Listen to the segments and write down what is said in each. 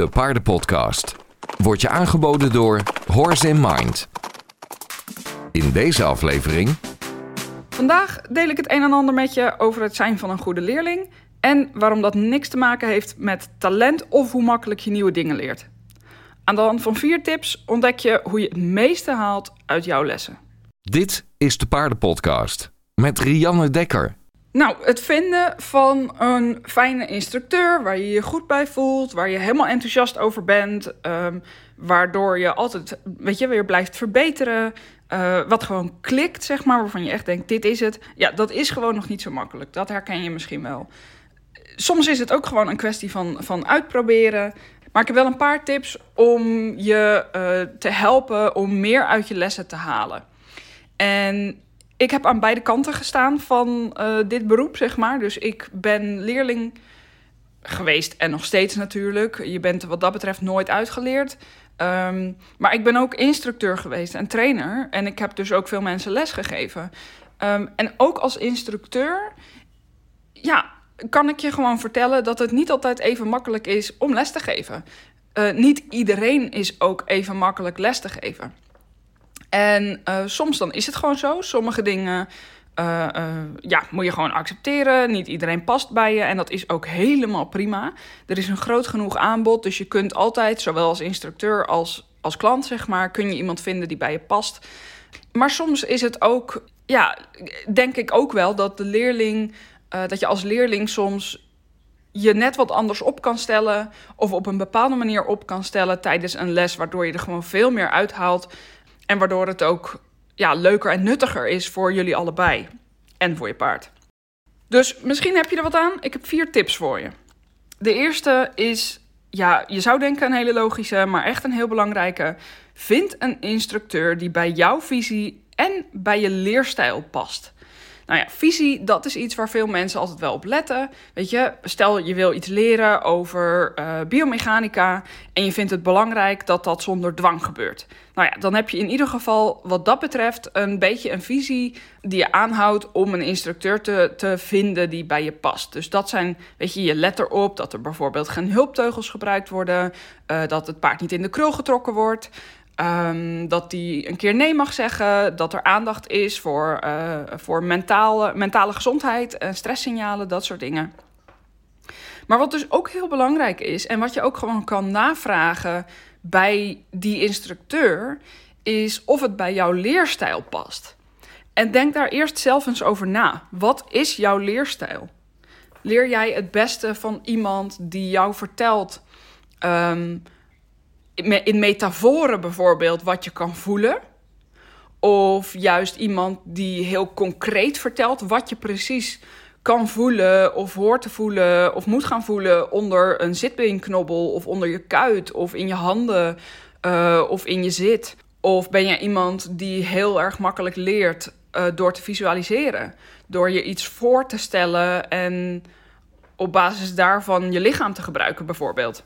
de Paardenpodcast. Wordt je aangeboden door Horse in Mind. In deze aflevering Vandaag deel ik het een en ander met je over het zijn van een goede leerling en waarom dat niks te maken heeft met talent of hoe makkelijk je nieuwe dingen leert. Aan de hand van vier tips ontdek je hoe je het meeste haalt uit jouw lessen. dit is de Paardenpodcast met Rianne Dekker. Nou, het vinden van een fijne instructeur waar je je goed bij voelt, waar je helemaal enthousiast over bent, ehm, waardoor je altijd, weet je, weer blijft verbeteren, eh, wat gewoon klikt, zeg maar, waarvan je echt denkt, dit is het. Ja, dat is gewoon nog niet zo makkelijk. Dat herken je misschien wel. Soms is het ook gewoon een kwestie van, van uitproberen. Maar ik heb wel een paar tips om je eh, te helpen om meer uit je lessen te halen. En ik heb aan beide kanten gestaan van eh, dit beroep, zeg maar. Dus ik ben leerling geweest en nog steeds natuurlijk. Je bent wat dat betreft nooit uitgeleerd. Ehm, maar ik ben ook instructeur geweest en trainer. En ik heb dus ook veel mensen les gegeven. Ehm, en ook als instructeur, ja, kan ik je gewoon vertellen dat het niet altijd even makkelijk is om les te geven. Eh, niet iedereen is ook even makkelijk les te geven. En eh, soms dan is het gewoon zo. Sommige dingen eh, eh, ja, moet je gewoon accepteren. Niet iedereen past bij je en dat is ook helemaal prima. Er is een groot genoeg aanbod, dus je kunt altijd, zowel als instructeur als als klant, zeg maar, kun je iemand vinden die bij je past. Maar soms is het ook, ja, denk ik ook wel dat de leerling, dat je als leerling soms je net wat anders op kan stellen of op een bepaalde manier op kan stellen tijdens een les, waardoor je er gewoon veel meer uithaalt en waardoor het ook ja, leuker en nuttiger is voor jullie allebei en voor je paard. Dus misschien heb je er wat aan. Ik heb vier tips voor je. De eerste is, ja, je zou denken een hele logische, maar echt een heel belangrijke. Vind een instructeur die bij jouw visie en bij je leerstijl past. Nou ja, visie, dat is iets waar veel mensen altijd wel op letten. Weet je, stel je wil iets leren over uh, biomechanica en je vindt het belangrijk dat dat zonder dwang gebeurt. Nou ja, dan heb je in ieder geval wat dat betreft een beetje een visie die je aanhoudt om een instructeur te, te vinden die bij je past. Dus dat zijn, weet je, je let erop dat er bijvoorbeeld geen hulpteugels gebruikt worden, uh, dat het paard niet in de krul getrokken wordt. Um, dat die een keer nee mag zeggen. Dat er aandacht is voor, uh, voor mentale, mentale gezondheid en stresssignalen, dat soort dingen. Maar wat dus ook heel belangrijk is en wat je ook gewoon kan navragen bij die instructeur, is of het bij jouw leerstijl past. En denk daar eerst zelf eens over na. Wat is jouw leerstijl? Leer jij het beste van iemand die jou vertelt. Um, in metaforen bijvoorbeeld wat je kan voelen. Of juist iemand die heel concreet vertelt wat je precies kan voelen of hoort te voelen of moet gaan voelen onder een zitbeenknobbel of onder je kuit of in je handen uh, of in je zit. Of ben je iemand die heel erg makkelijk leert uh, door te visualiseren, door je iets voor te stellen en op basis daarvan je lichaam te gebruiken bijvoorbeeld.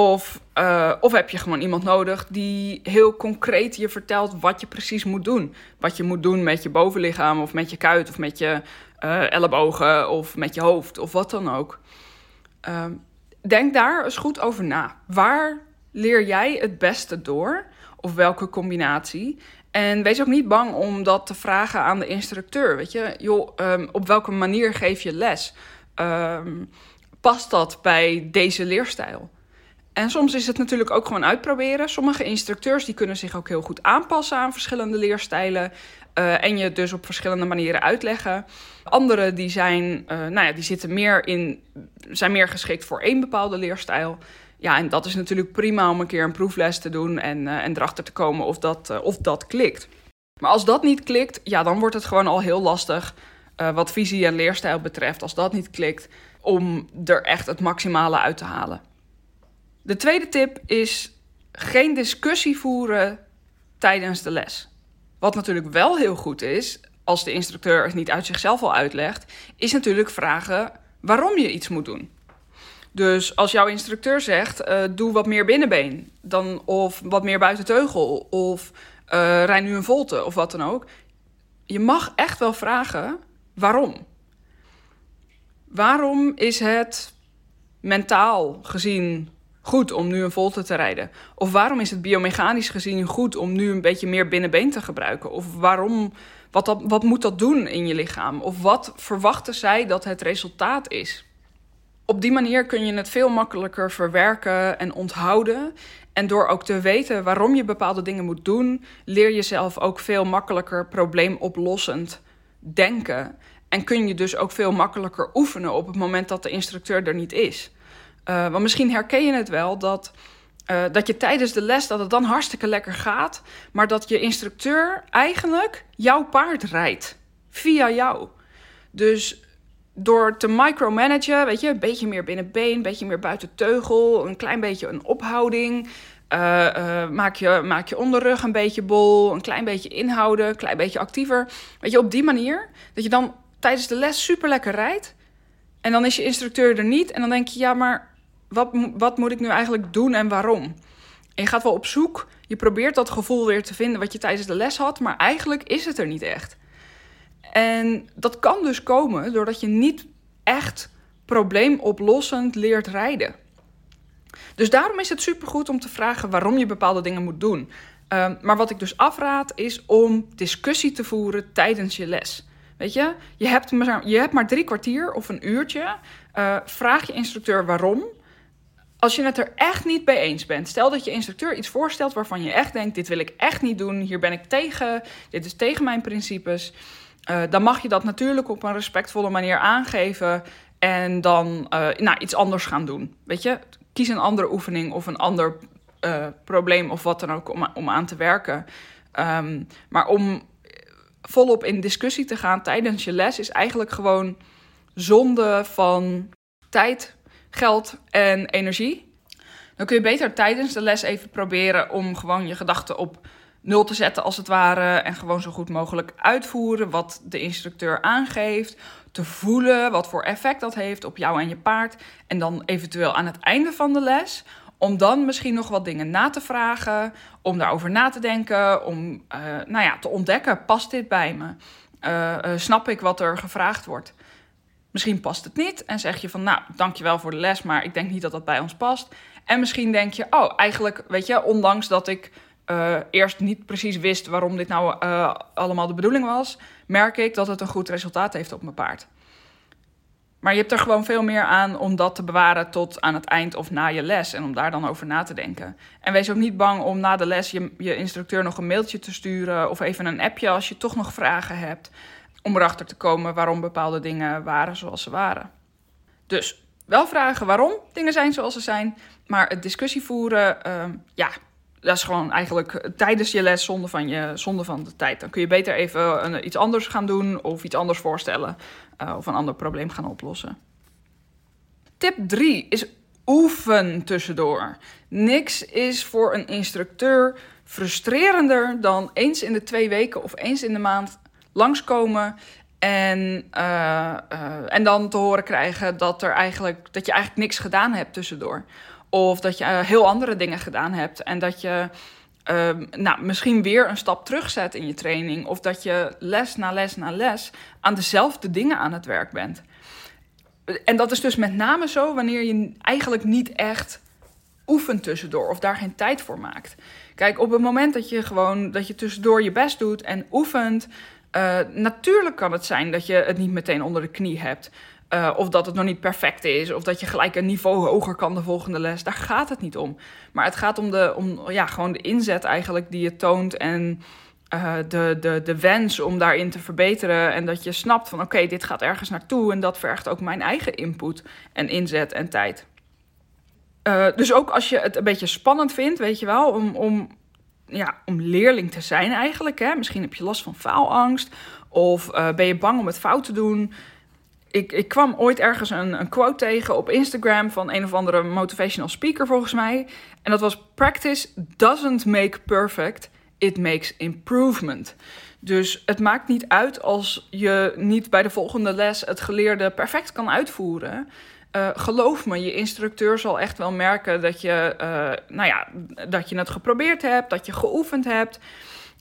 Of, uh, of heb je gewoon iemand nodig die heel concreet je vertelt wat je precies moet doen. Wat je moet doen met je bovenlichaam of met je kuit of met je uh, ellebogen of met je hoofd of wat dan ook. Uh, denk daar eens goed over na. Waar leer jij het beste door? Of welke combinatie? En wees ook niet bang om dat te vragen aan de instructeur. Weet je, joh, um, op welke manier geef je les? Um, past dat bij deze leerstijl? En soms is het natuurlijk ook gewoon uitproberen. Sommige instructeurs die kunnen zich ook heel goed aanpassen aan verschillende leerstijlen. Uh, en je dus op verschillende manieren uitleggen. Andere die zijn, uh, nou ja, die zitten meer in, zijn meer geschikt voor één bepaalde leerstijl. Ja, en dat is natuurlijk prima om een keer een proefles te doen en, uh, en erachter te komen of dat, of dat klikt. Maar als dat niet klikt, ja, dan wordt het gewoon al heel lastig wat visie en leerstijl betreft. Als dat niet klikt, om er echt het maximale uit te halen. De tweede tip is geen discussie voeren tijdens de les. Wat natuurlijk wel heel goed is, als de instructeur het niet uit zichzelf al uitlegt, is natuurlijk vragen waarom je iets moet doen. Dus als jouw instructeur zegt, uh, doe wat meer binnenbeen, dan, of wat meer buiten teugel, of uh, rij nu een volte, of wat dan ook. Je mag echt wel vragen waarom. Waarom is het mentaal gezien goed om nu een volte te rijden? Of waarom is het biomechanisch gezien goed om nu een beetje meer binnenbeen te gebruiken? Of waarom, wat, dat, wat moet dat doen in je lichaam? Of wat verwachten zij dat het resultaat is? Op die manier kun je het veel makkelijker verwerken en onthouden. En door ook te weten waarom je bepaalde dingen moet doen, leer je zelf ook veel makkelijker probleemoplossend denken. En kun je dus ook veel makkelijker oefenen op het moment dat de instructeur er niet is. Uh, want misschien herken je het wel dat, uh, dat je tijdens de les dat het dan hartstikke lekker gaat, maar dat je instructeur eigenlijk jouw paard rijdt via jou. Dus door te micromanagen, weet je, een beetje meer binnenbeen, een beetje meer buiten teugel, een klein beetje een ophouding. Uh, maak, je, maak je onderrug een beetje bol, een klein beetje inhouden, een klein beetje actiever. Weet je, op die manier dat je dan tijdens de les super lekker rijdt. En dan is je instructeur er niet. En dan denk je, ja, maar wat, wat moet ik nu eigenlijk doen en waarom? En je gaat wel op zoek. Je probeert dat gevoel weer te vinden wat je tijdens de les had. Maar eigenlijk is het er niet echt. En dat kan dus komen doordat je niet echt probleemoplossend leert rijden. Dus daarom is het supergoed om te vragen waarom je bepaalde dingen moet doen. Um, maar wat ik dus afraad is om discussie te voeren tijdens je les. Weet je, je hebt maar, je hebt maar drie kwartier of een uurtje. Uh, vraag je instructeur waarom. Als je het er echt niet mee eens bent, stel dat je instructeur iets voorstelt waarvan je echt denkt: dit wil ik echt niet doen, hier ben ik tegen, dit is tegen mijn principes. Uh, dan mag je dat natuurlijk op een respectvolle manier aangeven en dan uh, nou, iets anders gaan doen. Weet je, kies een andere oefening of een ander uh, probleem of wat dan ook om, om aan te werken. Um, maar om volop in discussie te gaan tijdens je les is eigenlijk gewoon zonde van tijd, geld en energie. Dan kun je beter tijdens de les even proberen om gewoon je gedachten op nul te zetten als het ware en gewoon zo goed mogelijk uitvoeren wat de instructeur aangeeft, te voelen wat voor effect dat heeft op jou en je paard en dan eventueel aan het einde van de les om dan misschien nog wat dingen na te vragen, om daarover na te denken, om uh, nou ja, te ontdekken, past dit bij me? Uh, uh, snap ik wat er gevraagd wordt? Misschien past het niet en zeg je van, nou, dankjewel voor de les, maar ik denk niet dat dat bij ons past. En misschien denk je, oh, eigenlijk, weet je, ondanks dat ik eerst niet precies wist waarom dit nou allemaal de bedoeling was, merk ik dat het een goed resultaat heeft op mijn paard. Maar je hebt er gewoon veel meer aan om dat te bewaren tot aan het eind of na je les. En om daar dan over na te denken. En wees ook niet bang om na de les je, je instructeur nog een mailtje te sturen. Of even een appje als je toch nog vragen hebt. Om erachter te komen waarom bepaalde dingen waren zoals ze waren. Dus wel vragen waarom dingen zijn zoals ze zijn. Maar het discussie voeren, uh, ja, dat is gewoon eigenlijk tijdens je les zonde van, je, zonde van de tijd. Dan kun je beter even iets anders gaan doen of iets anders voorstellen uh, of een ander probleem gaan oplossen. Tip 3 is oefen tussendoor. Niks is voor een instructeur frustrerender dan eens in de twee weken of eens in de maand langskomen en, uh, uh, en dan te horen krijgen dat, er eigenlijk, dat je eigenlijk niks gedaan hebt tussendoor. Of dat je uh, heel andere dingen gedaan hebt en dat je uh, nou, misschien weer een stap terugzet in je training. Of dat je les na les na les aan dezelfde dingen aan het werk bent. En dat is dus met name zo wanneer je eigenlijk niet echt oefent tussendoor of daar geen tijd voor maakt. Kijk, op het moment dat je gewoon dat je tussendoor je best doet en oefent, uh, natuurlijk kan het zijn dat je het niet meteen onder de knie hebt. Uh, of dat het nog niet perfect is. Of dat je gelijk een niveau hoger kan de volgende les. Daar gaat het niet om. Maar het gaat om, de, om ja, gewoon de inzet eigenlijk die je toont. En uh, de, de, de wens om daarin te verbeteren. En dat je snapt van oké, dit gaat ergens naartoe. En dat vergt ook mijn eigen input en inzet en tijd. Dus ook als je het een beetje spannend vindt, weet je wel, om, om, ja, om leerling te zijn eigenlijk. Hè? Misschien heb je last van faalangst. Of ben je bang om het fout te doen ik, ik kwam ooit ergens een, een quote tegen op Instagram van een of andere motivational speaker volgens mij. En dat was: Practice doesn't make perfect, it makes improvement. Dus het maakt niet uit als je niet bij de volgende les het geleerde perfect kan uitvoeren. Uh, geloof me, je instructeur zal echt wel merken dat je, uh, nou ja, dat je het geprobeerd hebt, dat je geoefend hebt.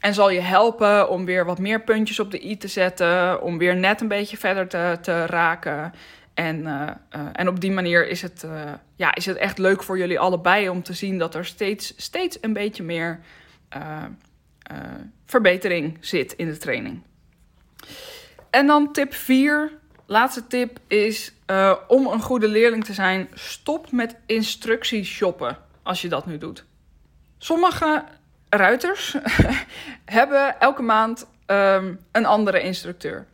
En zal je helpen om weer wat meer puntjes op de i te zetten, om weer net een beetje verder te, te raken. En, uh, en op die manier is het, ja, is het echt leuk voor jullie allebei om te zien dat er steeds, steeds een beetje meer verbetering zit in de training. En dan tip 4, laatste tip is om een goede leerling te zijn, stop met instructies shoppen als je dat nu doet. Sommige ruiters hebben elke maand um, een andere instructeur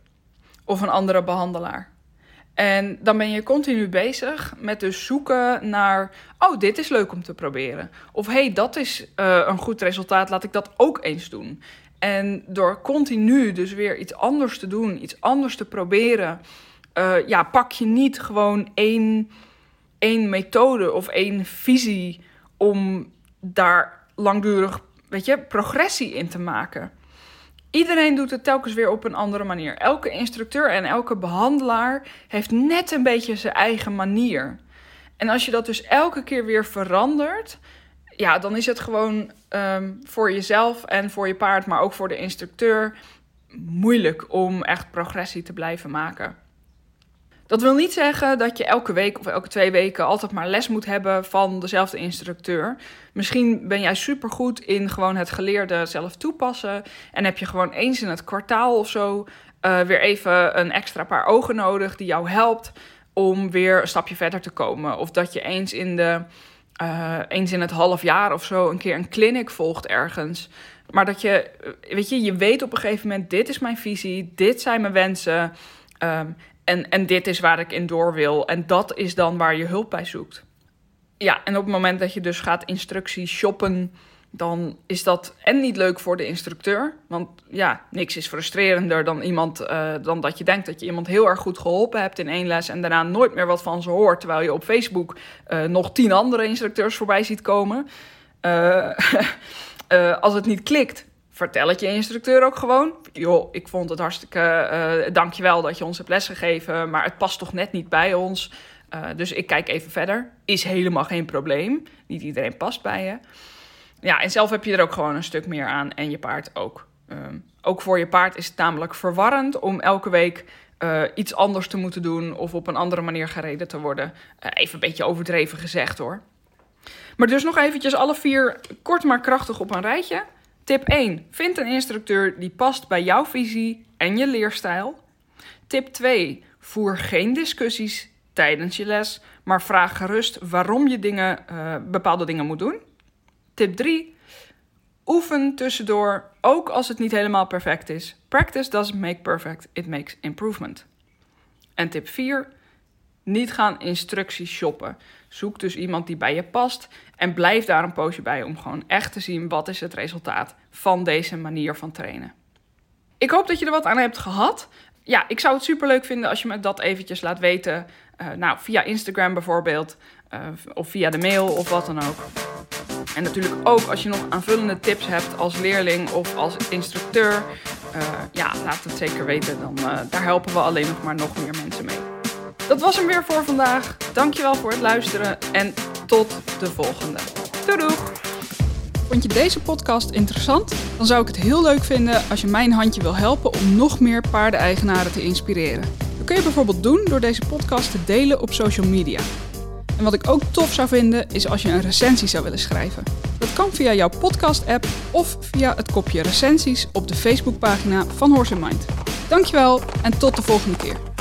of een andere behandelaar. En dan ben je continu bezig met dus zoeken naar, oh, dit is leuk om te proberen. Of hey, dat is uh, een goed resultaat, laat ik dat ook eens doen. En door continu dus weer iets anders te doen, iets anders te proberen, uh, ja, pak je niet gewoon één, één methode of één visie om daar langdurig, weet je, progressie in te maken. Iedereen doet het telkens weer op een andere manier. Elke instructeur en elke behandelaar heeft net een beetje zijn eigen manier. En als je dat dus elke keer weer verandert, ja, dan is het gewoon um, voor jezelf en voor je paard, maar ook voor de instructeur, moeilijk om echt progressie te blijven maken. Dat wil niet zeggen dat je elke week of elke twee weken altijd maar les moet hebben van dezelfde instructeur. Misschien ben jij supergoed in gewoon het geleerde zelf toepassen. En heb je gewoon eens in het kwartaal of zo uh, weer even een extra paar ogen nodig die jou helpt om weer een stapje verder te komen. Of dat je eens in, de, uh, eens in het half jaar of zo een keer een clinic volgt ergens. Maar dat je, weet je, je weet op een gegeven moment: dit is mijn visie, dit zijn mijn wensen. Um, en, en dit is waar ik in door wil. En dat is dan waar je hulp bij zoekt. Ja, en op het moment dat je dus gaat instructies shoppen, dan is dat en niet leuk voor de instructeur. Want ja, niks is frustrerender dan, iemand, uh, dan dat je denkt dat je iemand heel erg goed geholpen hebt in één les en daarna nooit meer wat van ze hoort. Terwijl je op Facebook uh, nog tien andere instructeurs voorbij ziet komen. Uh, als het niet klikt, vertel het je instructeur ook gewoon. Joh, ik vond het hartstikke, dankjewel dat je ons hebt lesgegeven, maar het past toch net niet bij ons. Dus ik kijk even verder. Is helemaal geen probleem. Niet iedereen past bij je. Ja, en zelf heb je er ook gewoon een stuk meer aan en je paard ook. Um, ook voor je paard is het namelijk verwarrend om elke week uh, iets anders te moeten doen of op een andere manier gereden te worden. even een beetje overdreven gezegd hoor. Maar dus nog eventjes alle vier kort maar krachtig op een rijtje. Tip 1. Vind een instructeur die past bij jouw visie en je leerstijl. Tip 2. Voer geen discussies tijdens je les, maar vraag gerust waarom je dingen, uh, bepaalde dingen moet doen. Tip 3. Oefen tussendoor, ook als het niet helemaal perfect is. Practice doesn't make perfect, it makes improvement. En tip 4. Niet gaan instructies shoppen. Zoek dus iemand die bij je past en blijf daar een poosje bij om gewoon echt te zien wat is het resultaat van deze manier van trainen. Ik hoop dat je er wat aan hebt gehad. Ja, ik zou het super leuk vinden als je me dat eventjes laat weten. Uh, nou, via Instagram bijvoorbeeld, uh, of via de mail of wat dan ook. En natuurlijk ook als je nog aanvullende tips hebt als leerling of als instructeur. Uh, ja, laat het zeker weten. Dan, daar helpen we alleen nog maar nog meer mensen mee. Dat was hem weer voor vandaag. Dankjewel voor het luisteren en tot de volgende. Doei doeg! Vond je deze podcast interessant? Dan zou ik het heel leuk vinden als je mijn handje wil helpen om nog meer paardeneigenaren te inspireren. Dat kun je bijvoorbeeld doen door deze podcast te delen op social media. En wat ik ook tof zou vinden is als je een recensie zou willen schrijven. Dat kan via jouw podcast-app of via het kopje recensies op de Facebookpagina van Horse Mind. Dankjewel en tot de volgende keer.